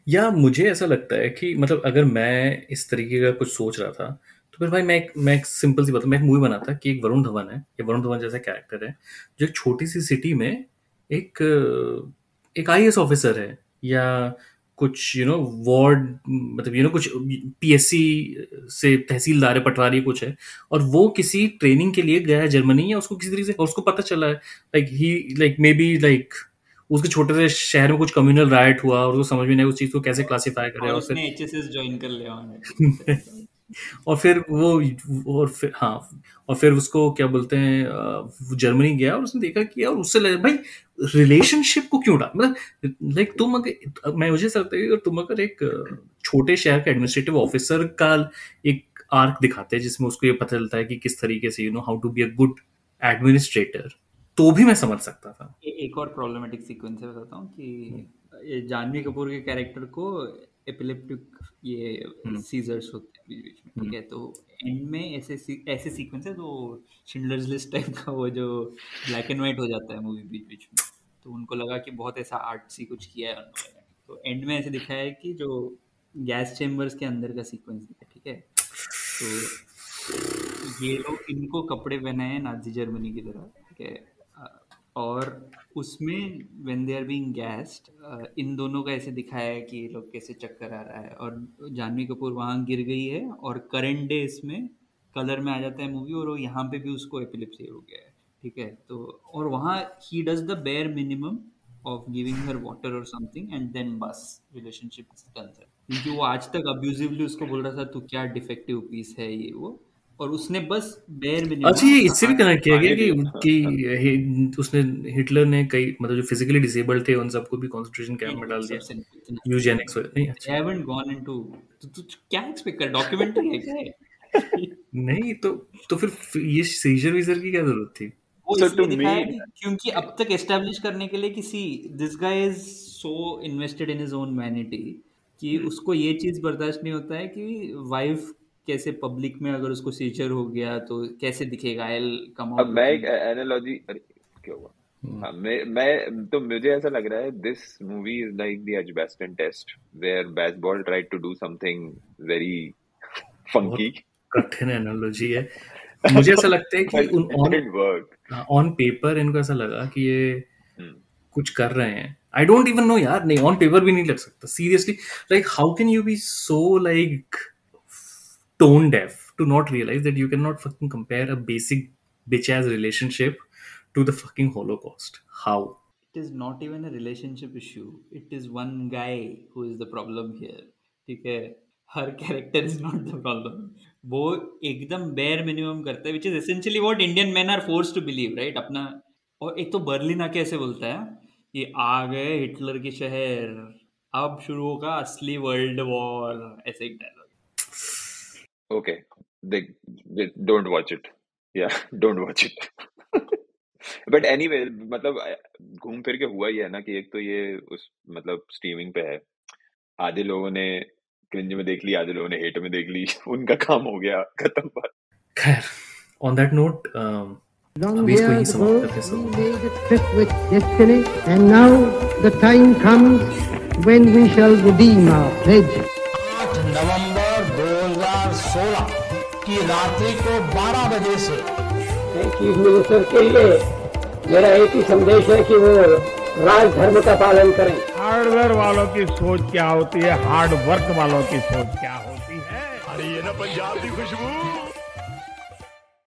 या मुझे ऐसा लगता है कि मतलब अगर मैं इस तरीके का कुछ सोच रहा था तो फिर भाई मैं एक मैं एक सिंपल सी बात मैं एक मूवी बना था कि एक वरुण धवन है या वरुण धवन जैसा कैरेक्टर है जो एक छोटी सी सिटी में एक एक आई ऑफिसर है या कुछ यू नो वार्ड मतलब यू नो कुछ पीएससी से तहसीलदार है पटवारी कुछ है और वो किसी ट्रेनिंग के लिए गया है जर्मनी या उसको किसी तरीके से उसको पता चला है like he like maybe like उसके छोटे से शहर में कुछ कम्युनल राइट हुआ और उसको समझ में नहीं उस चीज़ को कैसे क्लासिफाई करे और उसने एचएसएस ज्वाइन कर लिया (laughs) और फिर वो और फिर हाँ और फिर उसको क्या बोलते हैं जर्मनी गया और उसने देखा कि और उससे भाई रिलेशनशिप को क्यों डाल मतलब लाइक तुम अगर मैं मुझे लगता है तुम अगर एक छोटे शहर के एडमिनिस्ट्रेटिव ऑफिसर का एक आर्क दिखाते हैं जिसमें उसको ये पता चलता है कि किस तरीके से you know how to be a good administrator तो भी मैं समझ सकता था। एक और प्रॉब्लमेटिक सीक्वेंस है बताता हूँ कि जानवी कपूर के कैरेक्टर को एपिलेप्टिक ये सीजर्स हम्म। होते हैं। बीच बीच में ठीक हम्म। है? तो एंड में ऐसे ऐसे सीक्वेंस है तो शिंडलर्स लिस्ट टाइप का वो जो ब्लैक एंड व्हाइट हो जाता है मूवी बीच बीच में। तो उनको लगा कि बहुत ऐसा आर्ट सी कुछ किया है उन्होंने। तो एंड में ऐसे दिखाया है कि जो गैस चेम्बर्स के अंदर का सीक्वेंस है ठीक है? तो ये लोग इनको कपड़े पहनाए हैं नाजी जर्मनी की तरह ठीक है? और उसमें when they are being gassed in दोनों का ऐसे दिखाया है कि ये लोग कैसे चक्कर आ रहा है। और जानवी कपूर वहाँ गिर गई है और करंट डे इसमें कलर में आ जाता है मूवी और वो यहाँ पे भी उसको एपिलिप्सी हो गया है, ठीक है? तो और वहाँ he does the bare minimum of giving her water और समथिंग एंड देन बस रिलेशनशिप क्योंकि वो आज तक अब्यूजिवली उसको बोल रहा था, तू क्या डिफेक्टिव पीस है ये वो? और उसने बस बेयर मिनिमम अच्छा ये इससे भी कनेक्ट किया गया कि कि उसने हिटलर ने कई मतलब जो फिजिकली डिसेबल्ड थे उन सबको भी कंसंट्रेशन कैंप में डाल दिया। यूजेनिक्स नहीं अच्छा। आई हैवंट गॉन इनटू तो तू क्या एक्सपेक्ट कर डॉक्यूमेंट्री है क्या नहीं तो तो फिर ये सीजर वीजर की क्या ज़रूरत थी? क्योंकि अब तक एस्टेब्लिश करने के लिए किसी this guy is so invested in his own vanity कि उसको ये चीज़ बर्दाश्त नहीं होता है कि वाइफ कैसे पब्लिक में अगर उसको सीजर हो गया तो कैसे दिखेगा? आई कम अब मैं एक एनालॉजी अरे क्या हुआ? Hmm. हाँ, मैं मैं तो मुझे ऐसा लग रहा है this movie is like the Edgbaston test where Bazball tried to do something very funky कठिन एनालॉजी है। मुझे ऐसा लगता है कि उन ऑन ऑन पेपर इनको ऐसा लगा कि ये hmm. कुछ कर रहे हैं। आई डोंट इवन नो यार नहीं ऑन पेपर भी नहीं लग सकता। Seriously like how can you be so like tone deaf to not realize that you cannot fucking compare a basic bitch ass relationship to the fucking Holocaust. How? It is not even a relationship issue. It is one guy who is the problem here. ठीक है हर character is not the problem वो एकदम bare minimum करता है which is essentially what Indian man are force to believe right अपना और एक तो बर्लिन आके ऐसे बोलता है ये आ गए हिटलर के शहर अब शुरू होगा असली वर्ल्ड वॉर ऐसे एक dialogue Okay, they, they don't watch it. Yeah, (laughs) don't watch it. But any anyway, मतलब घूम फिर के हुआ ही है ना कि एक तो ये उस मतलब स्ट्रीमिंग पे है। आधे लोगों ने क्रिंज में देख ली आधे लोगों ने हेट में देख ली (laughs) उनका काम हो गया खत्म बात। खैर ऑन दैट नोट अभी इसको ही समाप्त करते सब। with destiny and now the time comes when we shall redeem our pledge. 8 नवंबर 2016 की रात्रि को 12 बजे से। चीफ मिनिस्टर के लिए मेरा एक ही संदेश है कि वो राज धर्म का पालन करें। हार्डवेयर वालों की सोच क्या होती है? हार्ड वर्क वालों की सोच क्या होती है? अरे ये ना पंजाब की खुशबू।